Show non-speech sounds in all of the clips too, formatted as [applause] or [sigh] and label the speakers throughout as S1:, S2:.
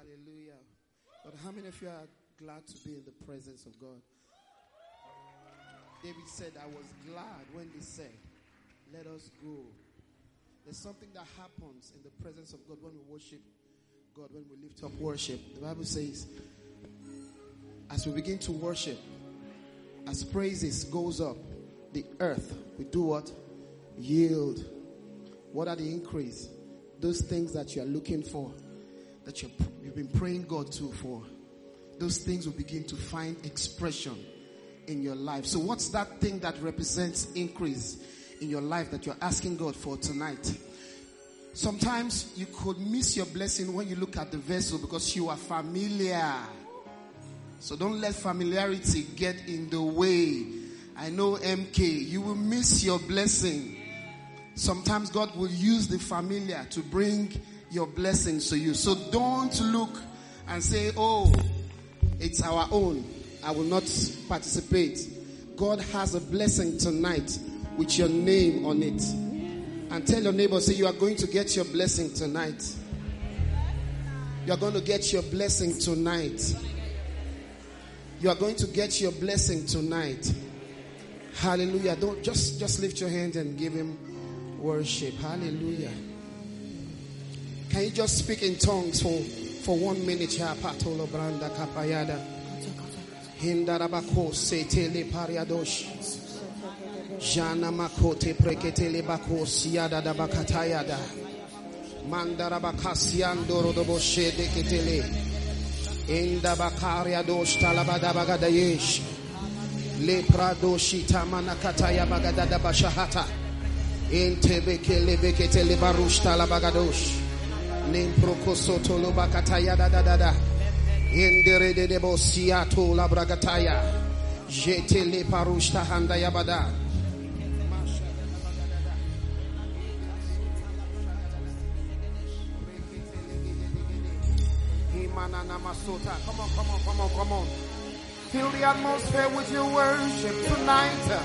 S1: Hallelujah. But how many of you are glad to be in the presence of God? David said, I was glad when they said, Let us go. There's something that happens in the presence of God when we worship God, when we lift up worship. The Bible says, as we begin to worship, as praises goes up, the earth we do what? Yield. What are the increase? Those things that you are looking for, that you you've been praying God to for. Those things will begin to find expression in your life. So what's that thing that represents increase in your life that you're asking God for tonight? Sometimes you could miss your blessing when you look at the vessel because you are familiar. So don't let familiarity get in the way. I know MK, you will miss your blessing. Sometimes God will use the familiar to bring your blessings to you. So don't look and say, oh, it's our own. I will not participate. God has a blessing tonight with your name on it. And tell your neighbor, say, you are going to get your blessing tonight. You are going to get your blessing tonight. You are going to get your blessing tonight. Hallelujah. Don't just just lift your hand and give him worship. Hallelujah. Can you just speak in tongues for for one minute? Patolo branda kapayada. Hindarabako setele pariadosh. Jana makote preketele bako siada da bakatayada. Mandarabakasiandoro do boshe de ketele. Inda bakaria dosh talabada bagadayesh. Le pradoshi tamana kataya bagadada bashahata. Intebeke lebekete le barush talabagadosh. Nimprokosoto lo bakataya da da da da. Indere de debo siato la bragataya. Jete le parush tahanda yabada. Come on, come on, come on, come on. Fill the atmosphere with your worship tonight.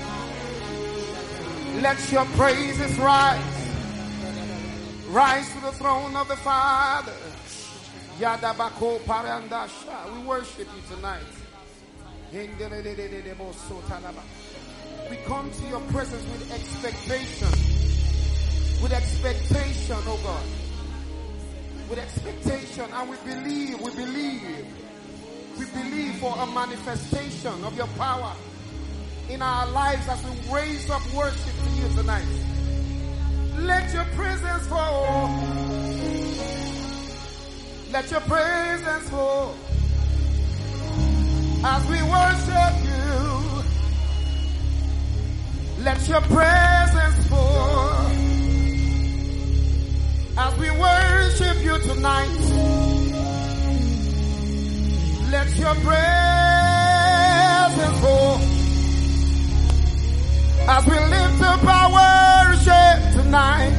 S1: Let your praises rise. Rise to the throne of the Father. Yadabako Parandasha. We worship you tonight. We come to your presence with expectation. With expectation, oh God with expectation and we believe, we believe, we believe for a manifestation of your power in our lives as we raise up worship to you tonight. Let your presence fall. Let your presence fall as we worship you. Let your presence fall as we worship you tonight. Let your presence fall as we lift up our worship tonight.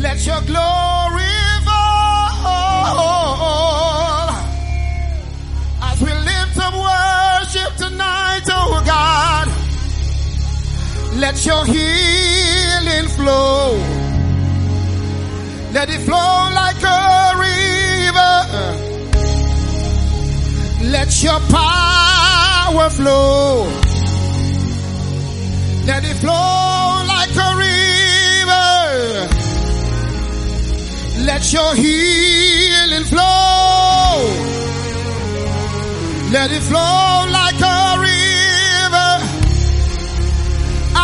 S1: Let your glory fall as we lift up worship tonight, oh God. Let your healing flow. Let it flow like a river. Let your power flow. Let it flow Let your healing flow. Let it flow like a river.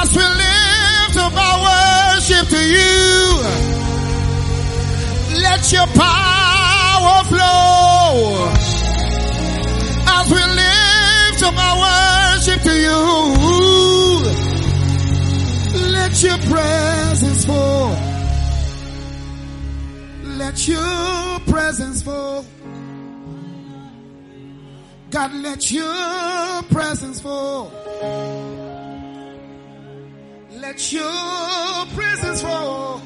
S1: As we lift up our worship to you. Let your power flow as we lift up our worship to you. Let your presence fall. Let your presence fall. God, let your presence fall. Let your presence fall.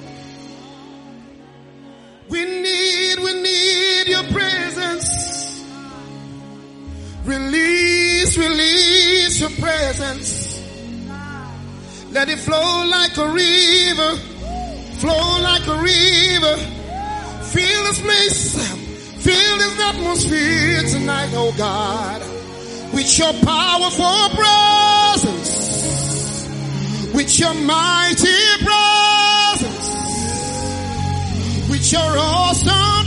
S1: We need, we need your presence. Release, release your presence. Let it flow like a river. Flow like a river. Feel this place. Feel this atmosphere tonight, oh God. With your powerful presence. With your mighty presence. With your awesome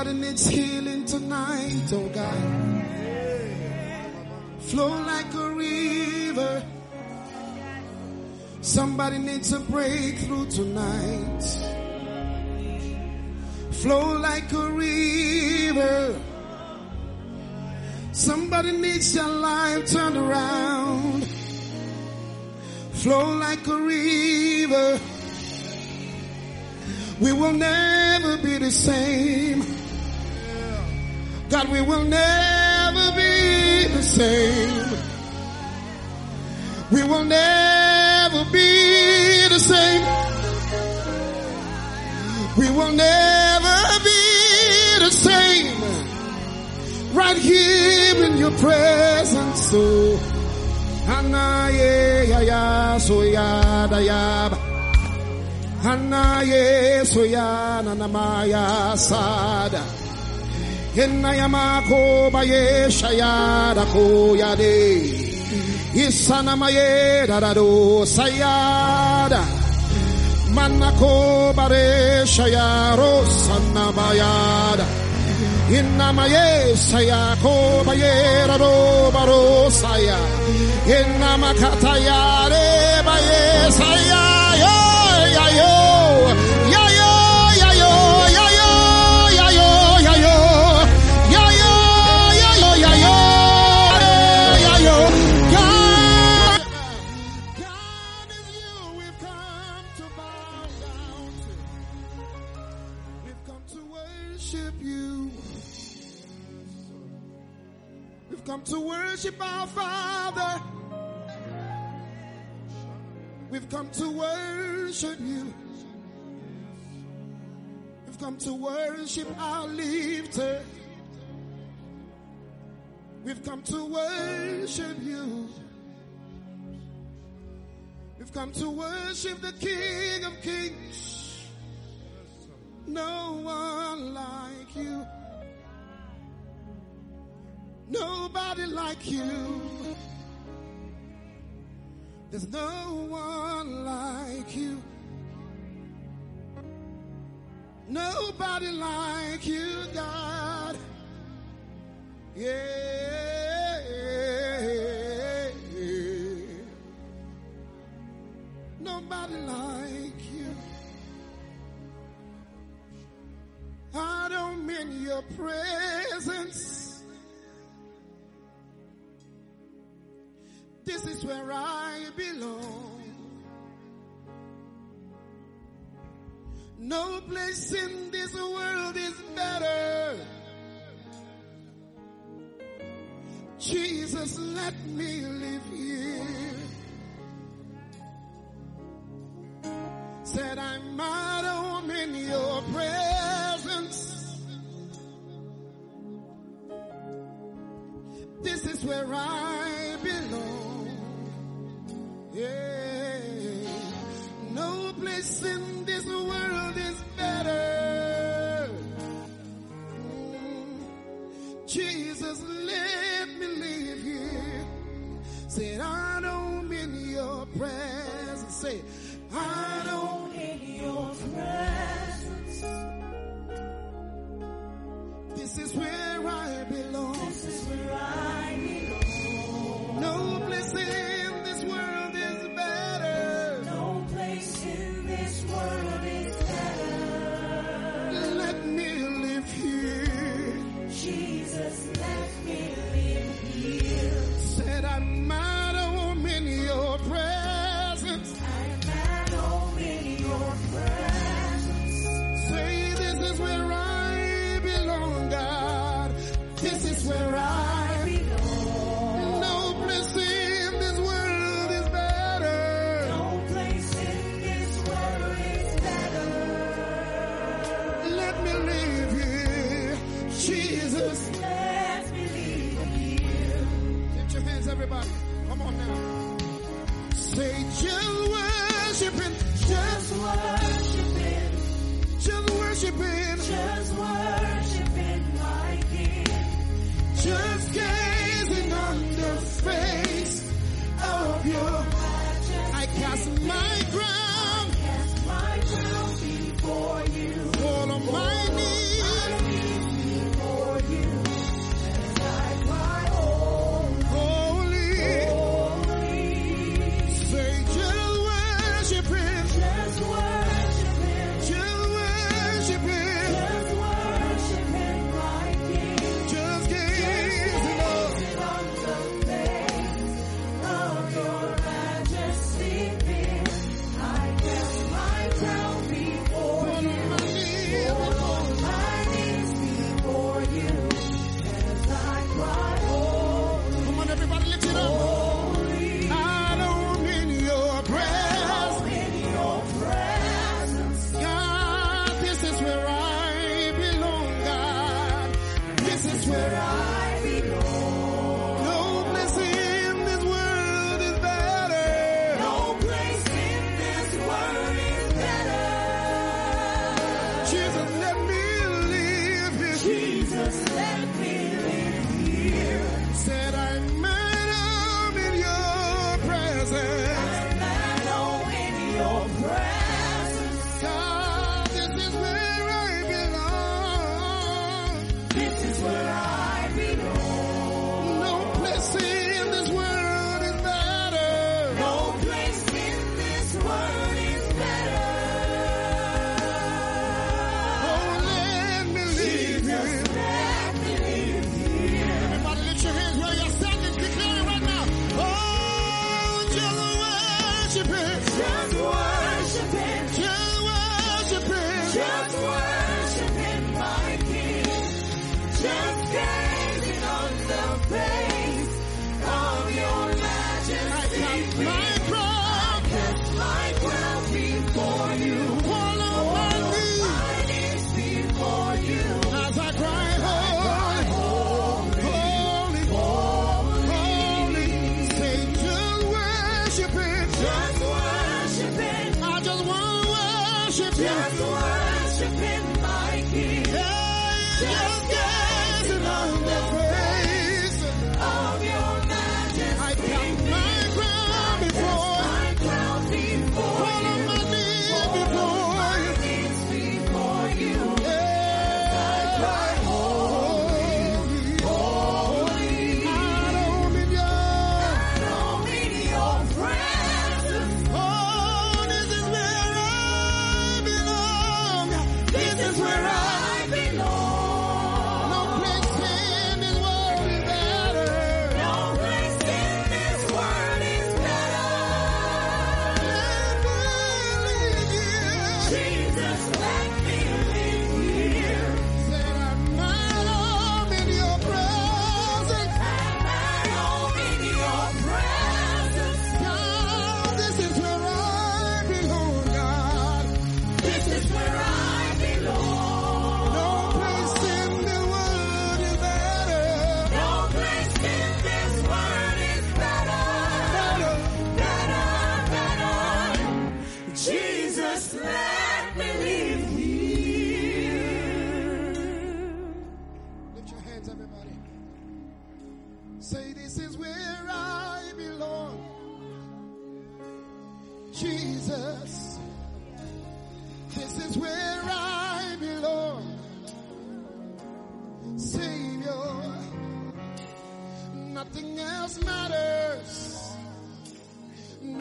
S1: Somebody needs healing tonight, oh God. Flow like a river. Somebody needs a breakthrough tonight. Flow like a river. Somebody needs their life turned around. Flow like a river. We will never be the same. God, we will never be the same. We will never be the same. We will never be the same. Right here in your presence, so. Anaye ya ya so da. Anaye so ya na na ma. Enayamako baye shayada koyade. Isanamaye dadado sayada. Manako bare shayaro sanabayada. Inamaye sayako baye rado baro saya. Inamakatayare baye sayaya. Come to worship our Father. We've come to worship you. We've come to worship our lifter. We've come to worship you. We've come to worship the King of Kings. No one like you. Nobody like you. There's no one like you. Nobody like you, God. Yeah. Nobody like you. I don't mean your presence. Where I belong. No place in this world is better. Jesus, let me live here. Said I'm at home in your presence. This is where I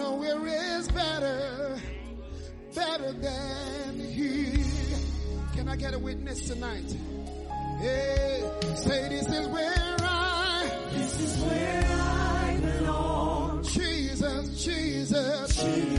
S1: nowhere is better, better than here. Can I get a witness tonight? Hey, say this is where I,
S2: this is where I belong.
S1: Jesus, Jesus,
S2: Jesus.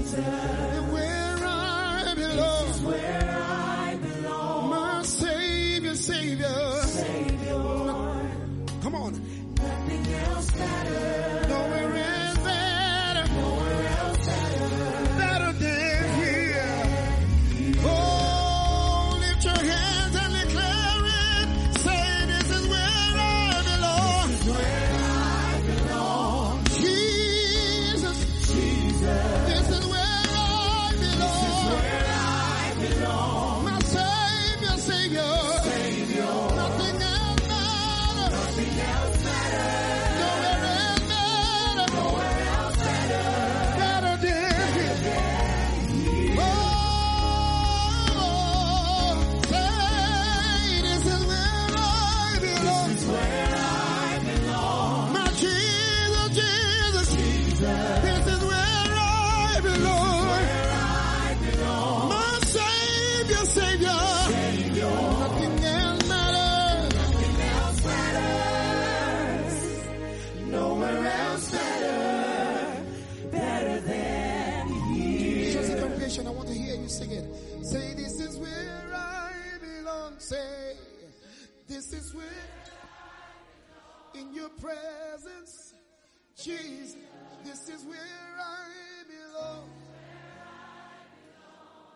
S1: Jesus, this is where I belong.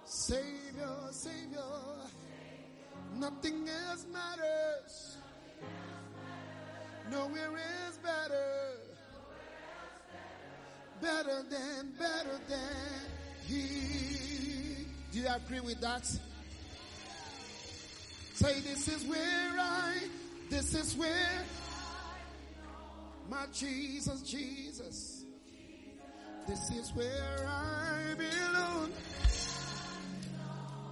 S1: Savior, Savior, nothing else matters. Nowhere is better. Better than, better than He. Do you agree with that? Say, this is where I, this is where my Jesus, Jesus. This is where I belong.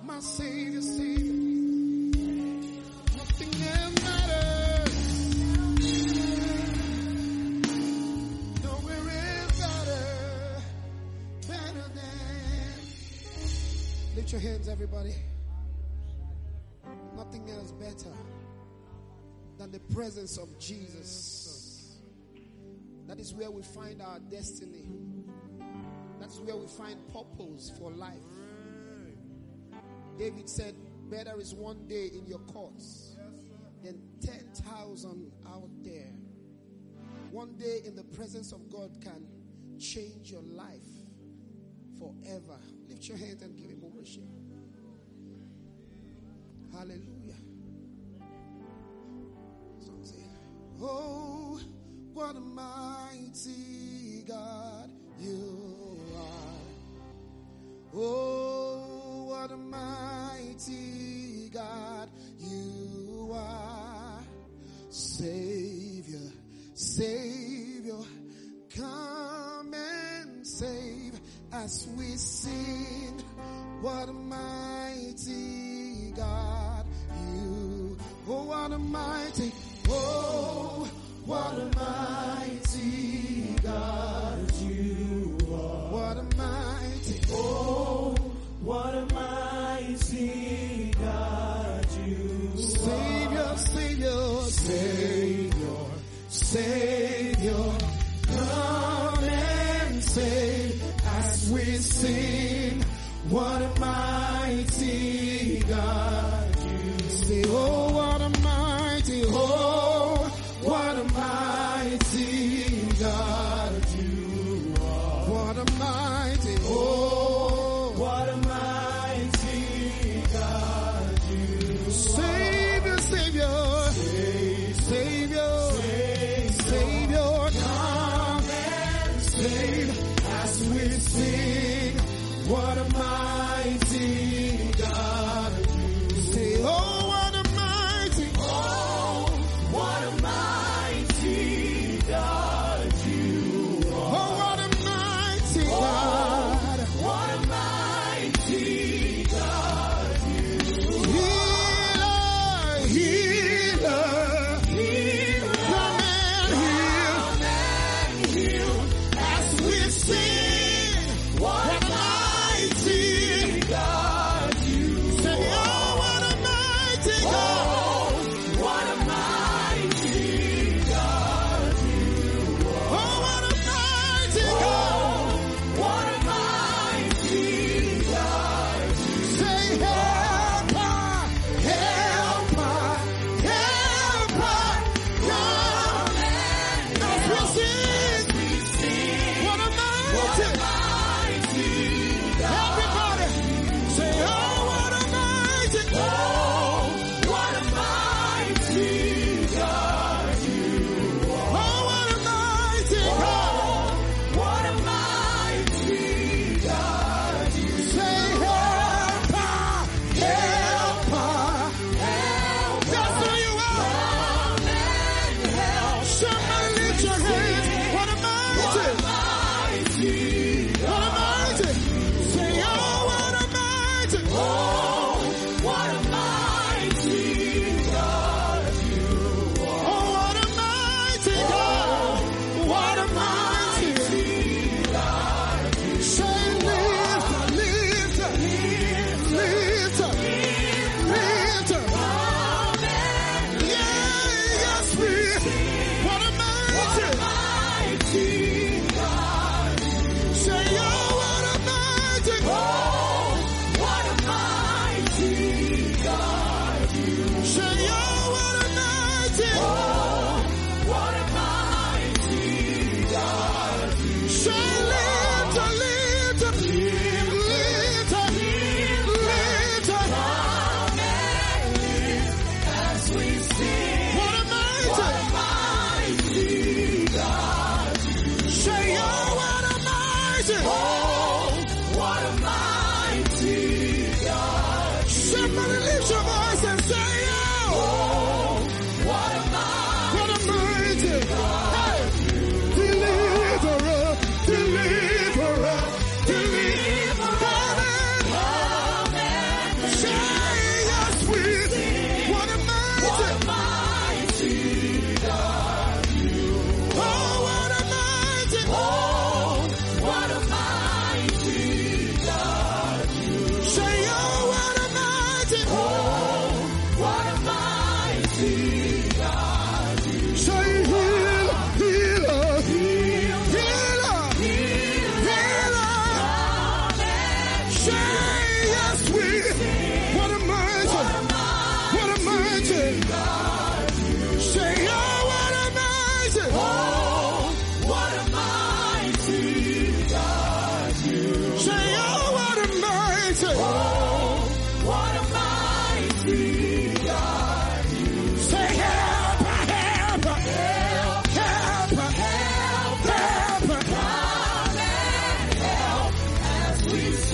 S1: My Savior, Savior. Nothing else matters. Nowhere is better, better than. Lift your hands, everybody. Nothing else better than the presence of Jesus. That is where we find our destiny. That's where we find purpose for life. David said, Better is one day in your courts than 10,000 out there. One day in the presence of God can change your life forever. Lift your hands and give him worship. Hallelujah. Oh, what a mighty God you are. Oh, what a mighty God you are. Savior, Savior, come and save as we sing. What a mighty God you. Oh, what a mighty. Oh, what a mighty God you are. What a mighty. Oh,
S2: What a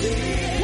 S1: as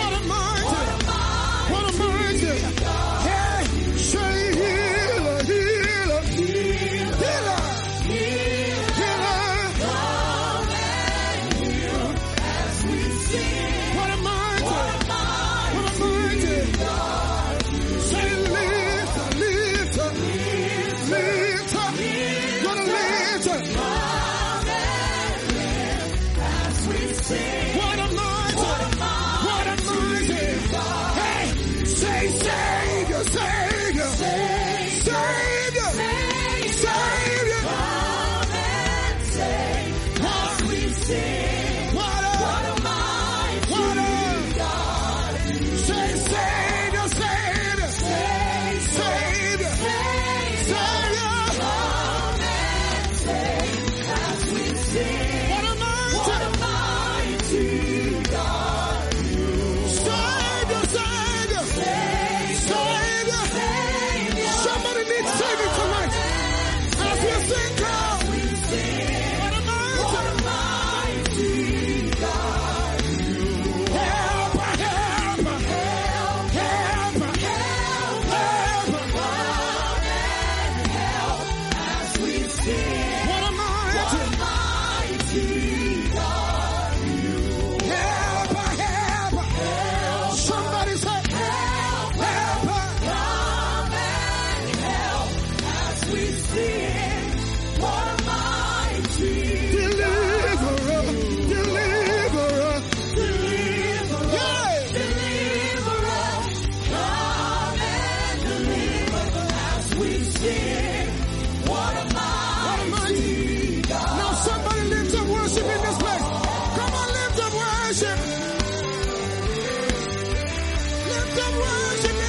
S1: Up worship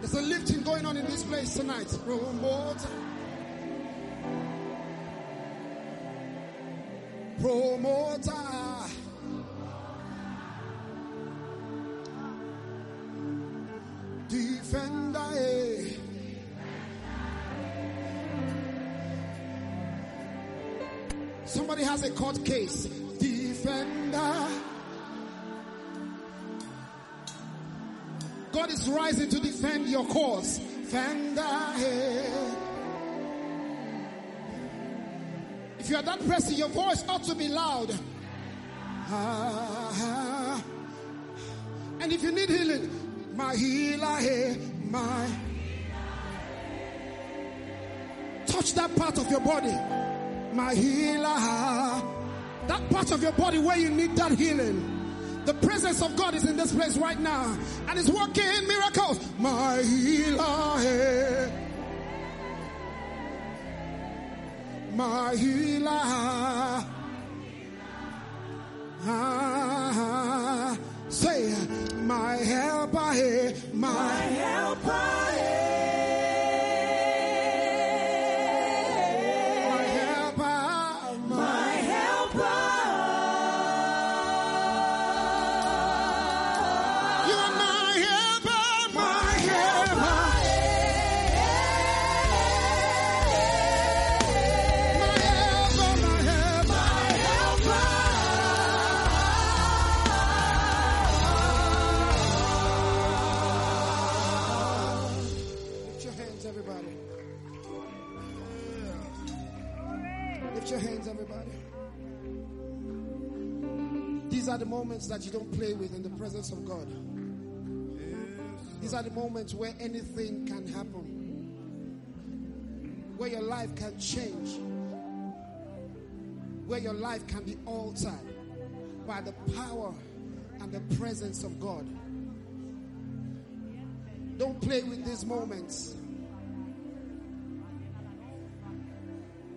S1: There's a lifting going on in this place tonight. Promoter. Promoter. Defender. eh. Somebody has a court case. God is rising to defend your cause. Eh. If you are that person, your voice ought to be loud. And if you need healing, my healer, hey, my. Touch that part of your body. My healer. That part of your body where you need that healing. The presence of God is in this place right now and is working miracles. My healer. My healer. Ah, ah, ah, say, my helper, hey, my don't play with in the presence of God. These are the moments where anything can happen, where your life can change, where your life can be altered by the power and the presence of God. Don't play with these moments.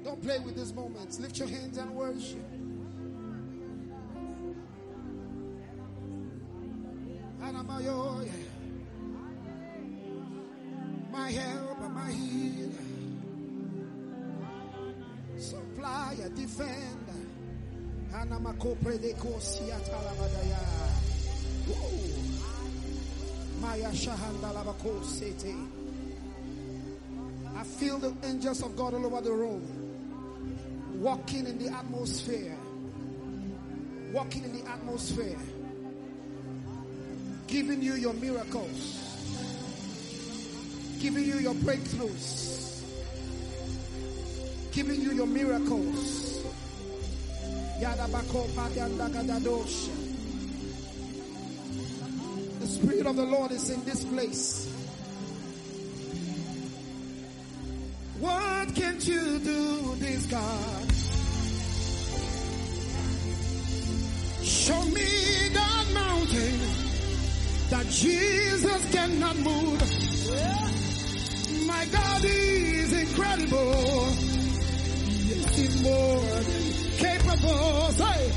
S1: Don't play with these moments. Lift your hands and worship. I feel the angels of God all over the room, walking in the atmosphere, walking in the atmosphere, giving you your miracles, giving you your breakthroughs, giving you your miracles. The Spirit of the Lord is in this place. What can't you do, this God? Show me that mountain that Jesus cannot move. My God is incredible. Yes, he's more Say,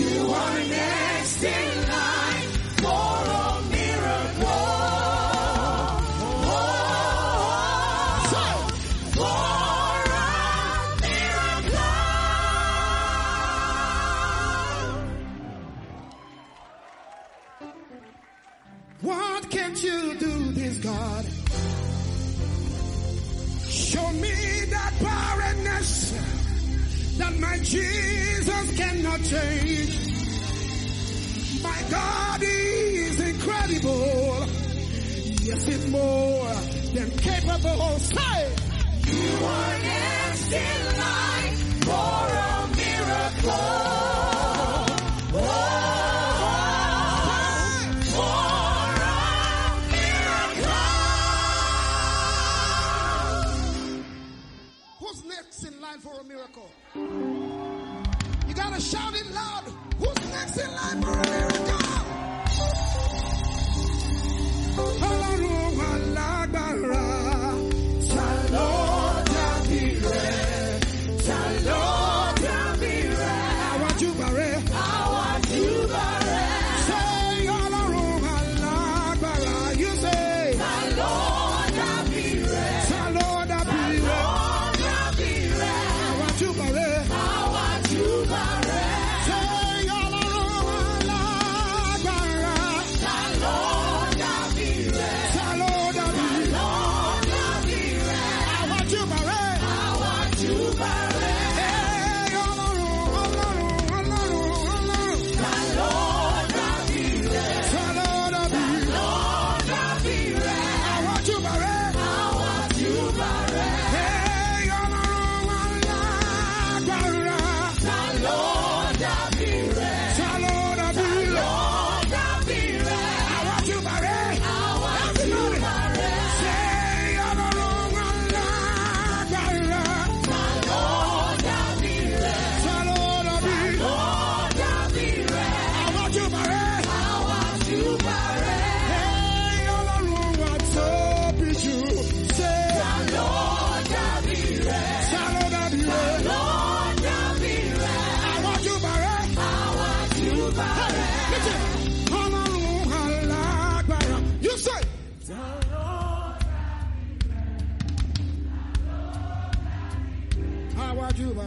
S1: you are next in line for a miracle. For a miracle. What can't you do, this God? Show me that barrenness that my Jesus cannot change. My God is incredible. Yes, it's more than capable. Say, you are line for a miracle. Next Àwa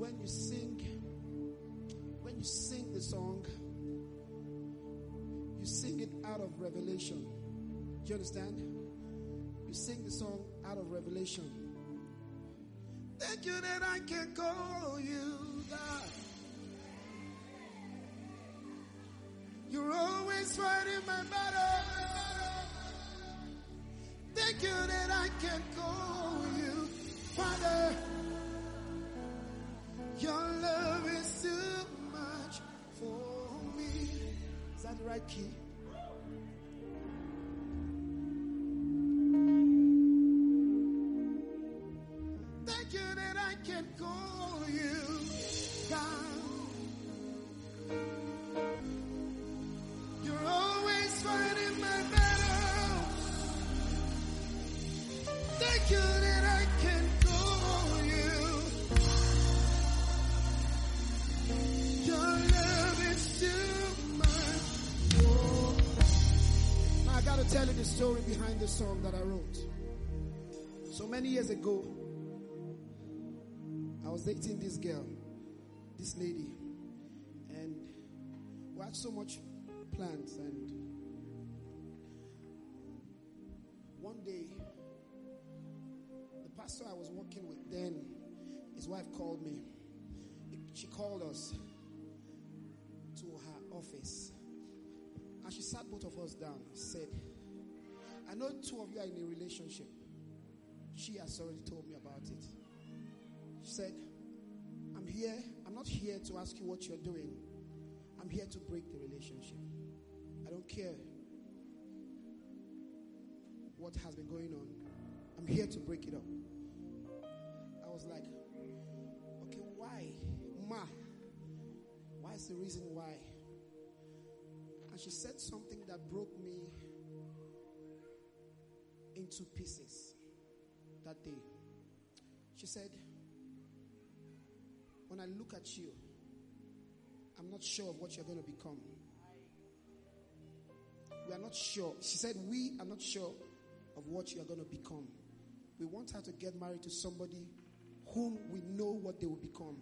S1: when you sing, when you sing the song, you sing it out of revelation. Do you understand? You sing the song out of revelation. Thank you that I can call you God. You're always fighting my battle. Thank you that I can call you Father. Right key? The song that I wrote. So many years ago, I was dating this girl, this lady, and we had so much plans. And one day, the pastor I was working with then, his wife called me. She called us to her office, and she sat both of us down. Said, "I know two of you are in a relationship." She has already told me about it. She said, I'm here, I'm not here to ask you what you're doing. I'm here to break the relationship. I don't care what has been going on. I'm here to break it up. I was like, okay, why? Ma, why is the reason why? And she said something that broke me into pieces that day. She said, When I look at you, I'm not sure of what you're going to become. We are not sure. She said, We are not sure of what you are going to become. We want her to get married to somebody whom we know what they will become.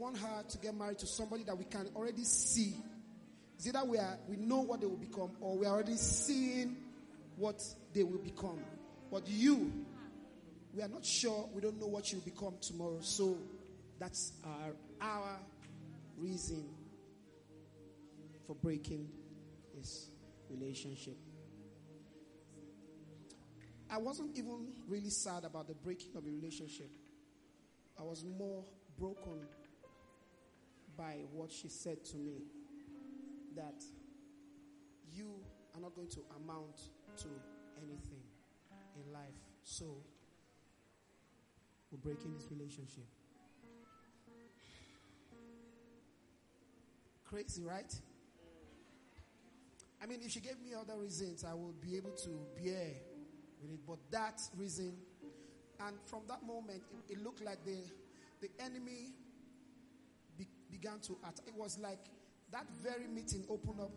S1: Want her to get married to somebody that we can already see. It's either we are we know what they will become, or we are already seeing what they will become. But you, we are not sure. We don't know what you'll become tomorrow. So that's our our reason for breaking this relationship. I wasn't even really sad about the breaking of the relationship. I was more broken by what she said to me that you are not going to amount to anything in life. So, we're breaking this relationship. Crazy, right? I mean, if she gave me other reasons, I would be able to bear with it. But that reason, and from that moment, it, it looked like the the enemy began to attack. It was like that very meeting opened up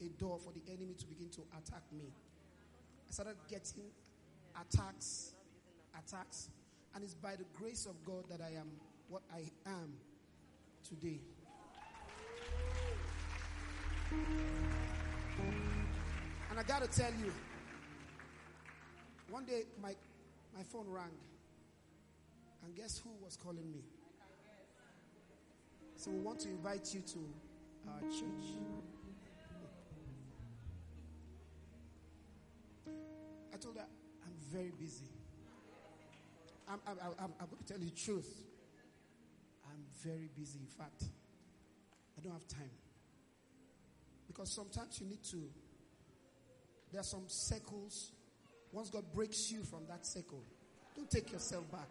S1: a door for the enemy to begin to attack me. I started getting attacks, attacks, and it's by the grace of God that I am what I am today. And I got to tell you, one day my, my phone rang. And guess who was calling me? So we want to invite you to our church. I told her, I'm very busy. I'm, I'm, I'm, I'm going to tell you the truth. I'm very busy. In fact, I don't have time. Because sometimes you need to, there are some circles. Once God breaks you from that circle, don't take yourself back.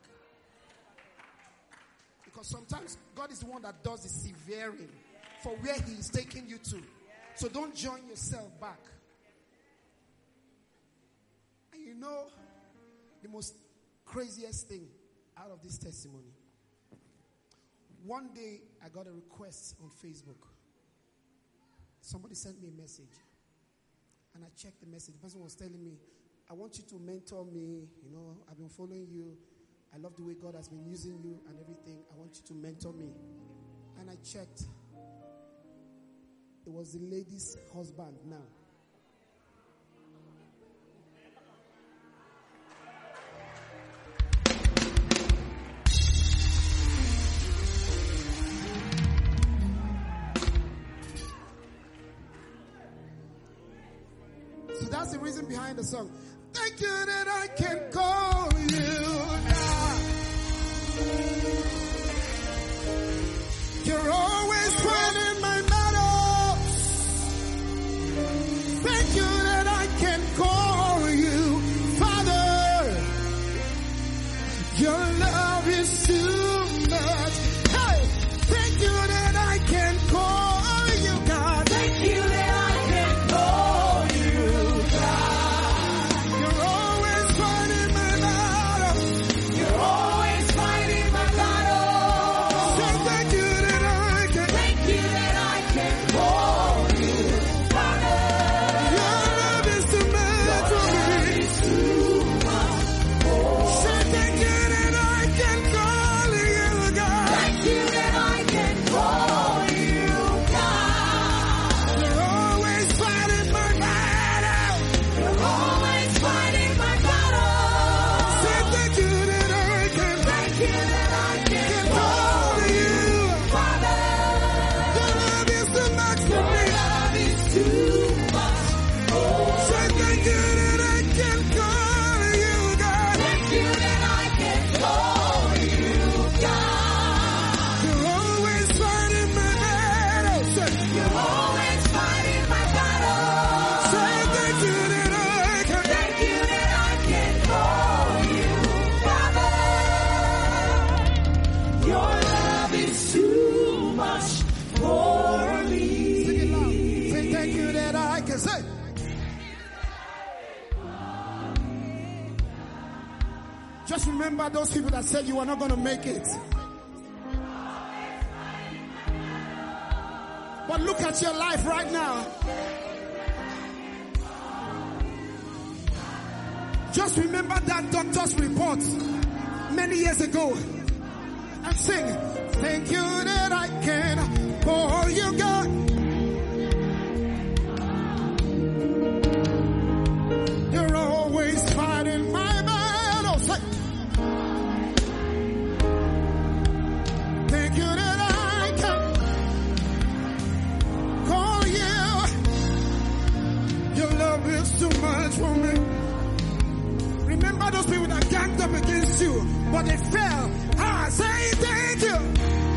S1: Because sometimes God is the one that does the severing for where He is taking you to. So don't join yourself back. And you know, the most craziest thing out of this testimony. One day I got a request on Facebook. Somebody sent me a message. And I checked the message. The person was telling me, I want you to mentor me. You know, I've been following you. I love the way God has been using you and everything. I want you to mentor me. And I checked. It was the lady's husband now. So that's the reason behind the song. Thank you that I can call said you are not going to make it. that up against you, but they fell. I say thank you.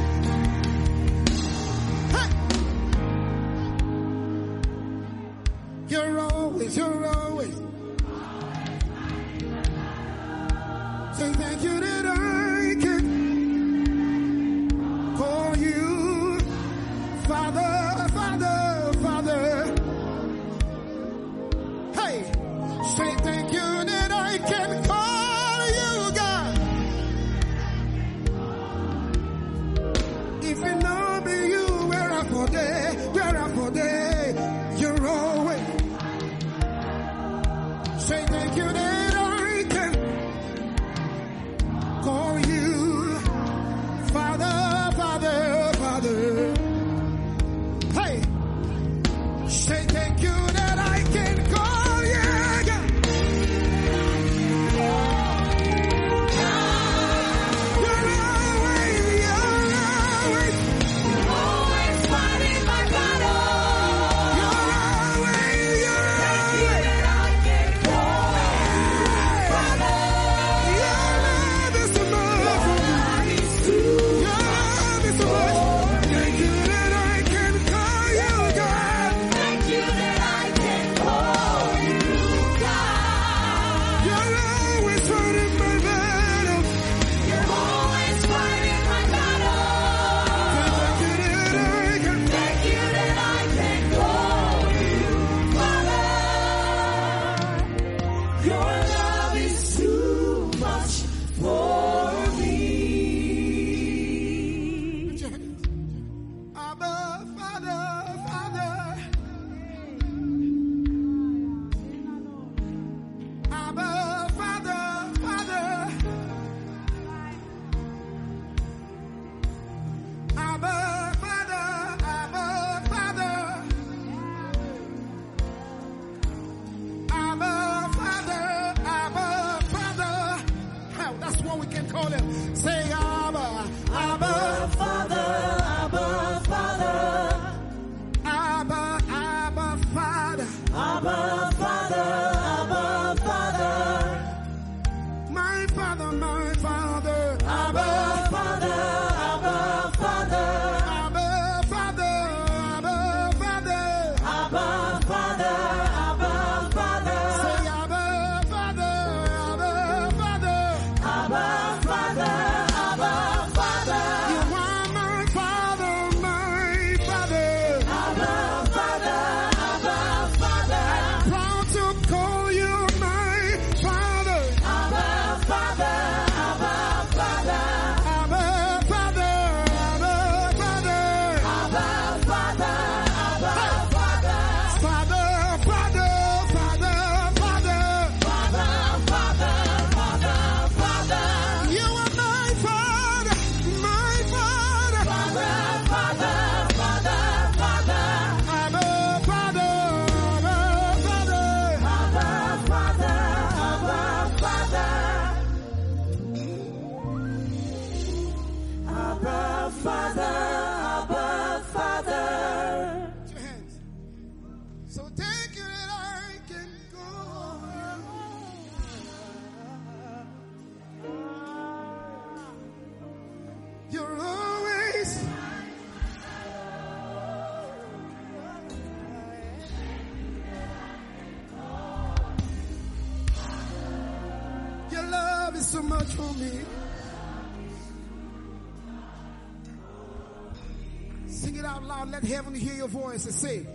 S1: your voice and say,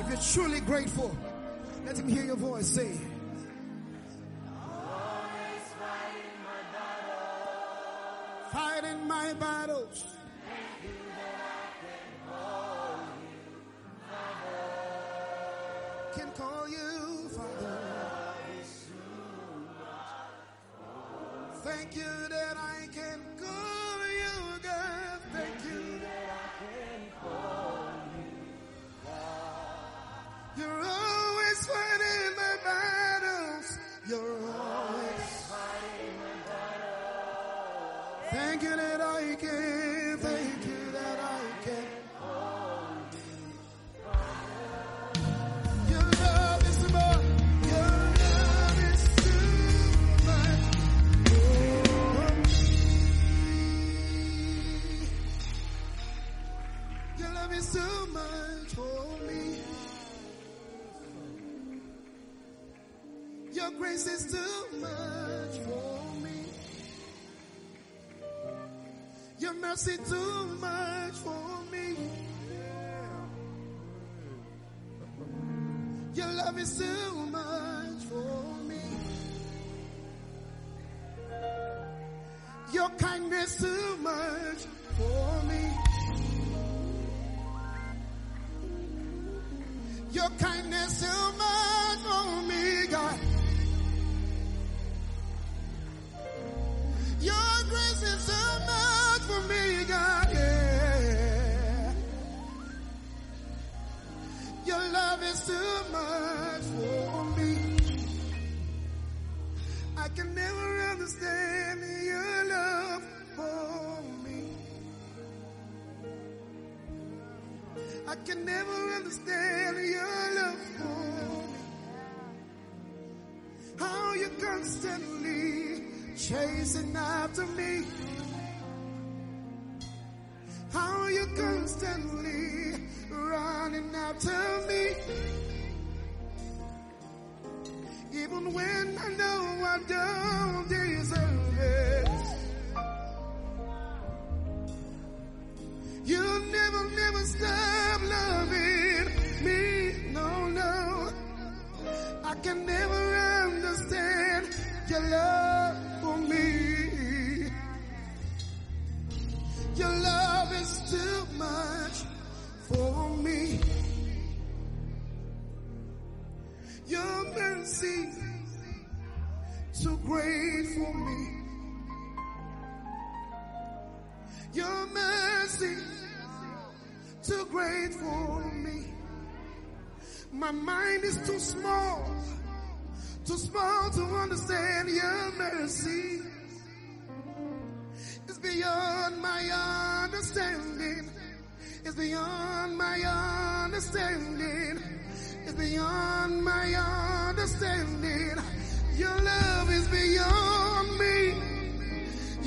S1: If you're truly grateful, let him hear your voice say, Fighting my battles. Can call you Father. Thank you, mercy too much for me. Your love is too much for me. Your kindness too much for me. Your kindness too much I can never understand your love for me. How you constantly chasing after me. How you constantly running after me. Even when I know I don't can never understand your love for me. Your love is too much for me. Your mercy too great for me. Your mercy too great for me. My mind is too small, too small to understand your mercy. It's beyond my understanding. It's beyond my understanding. It's beyond my understanding. Your love is beyond me.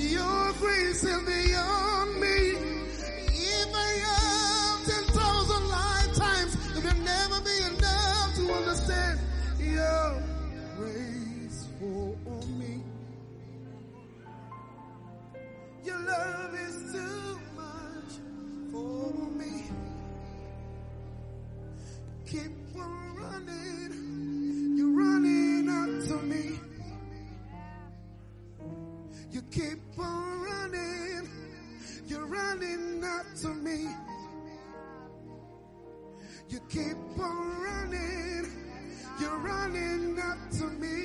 S1: Your grace is beyond me. You keep on running. You're running after me. You keep on running. You're running after me.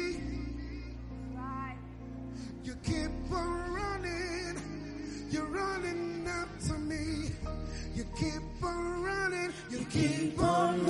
S1: You keep on running. You keep on running.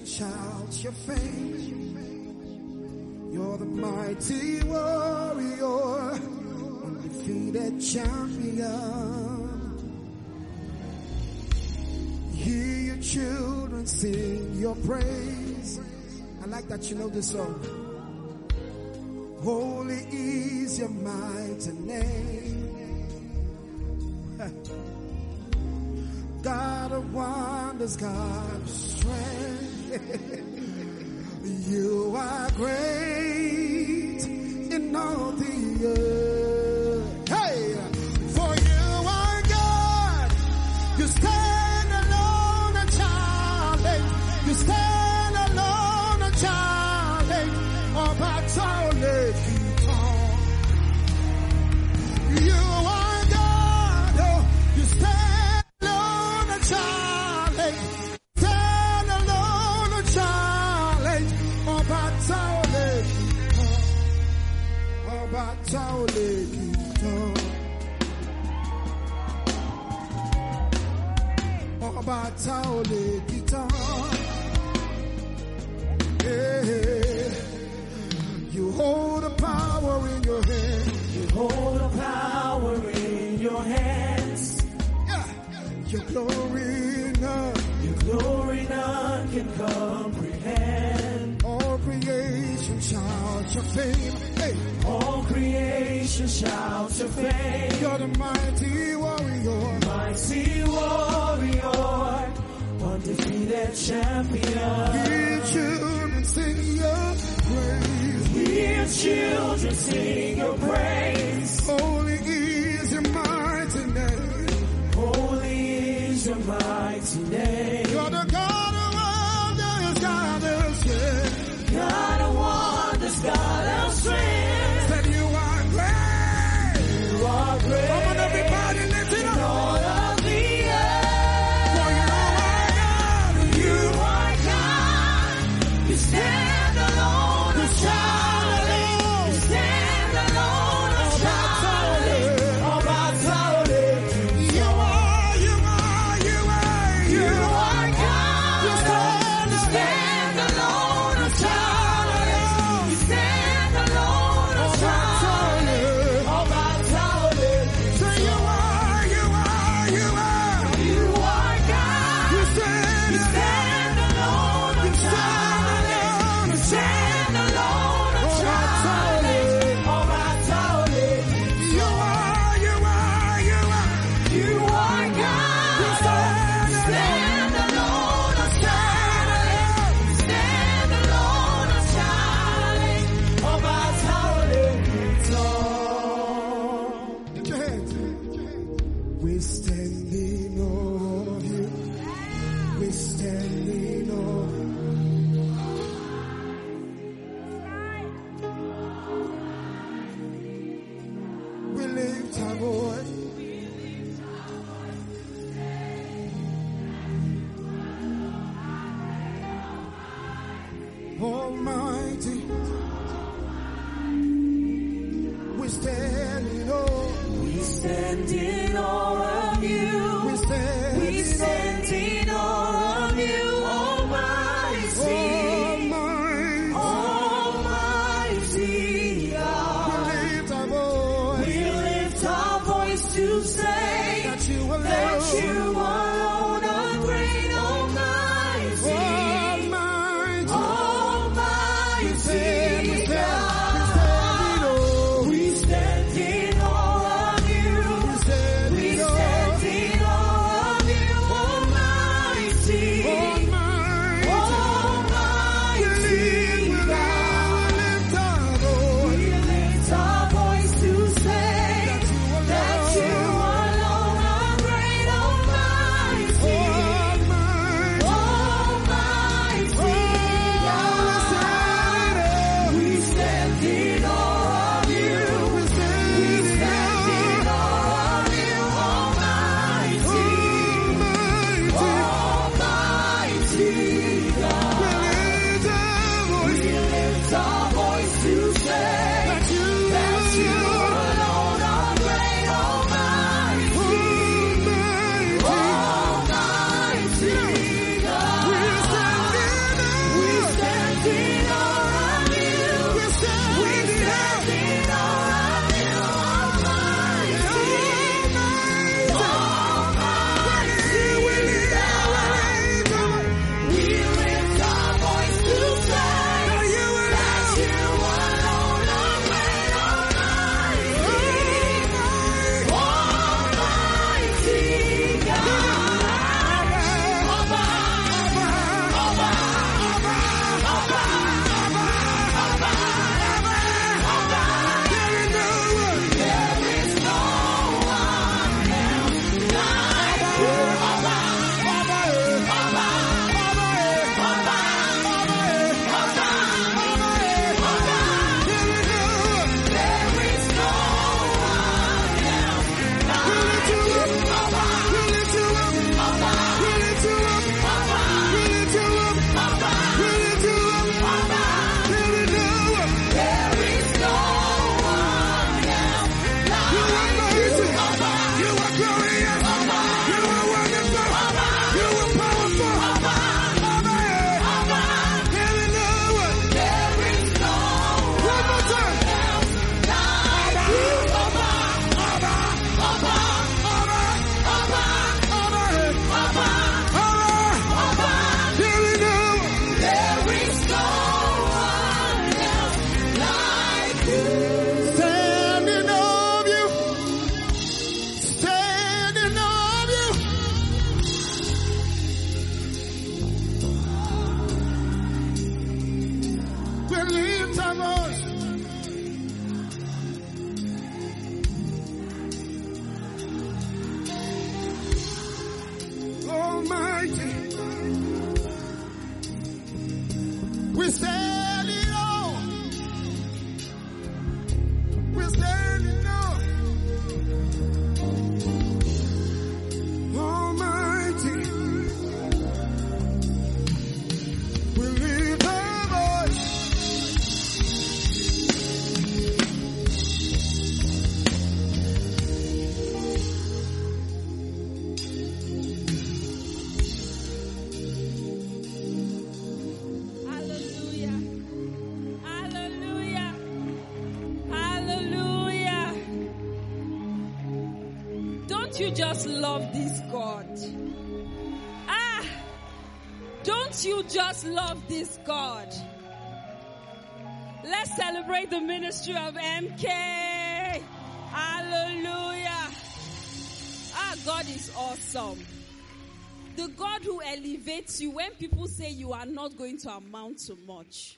S1: and shout your fame. You're the mighty warrior, undefeated champion. Hear your children sing your praise. I like that you know this song. Holy is your mighty name. [laughs] God of wonders, God of strength you are great in all the earth. you
S2: see. ministry of MK. Hallelujah. Our God is awesome. The God who elevates you when people say you are not going to amount to much.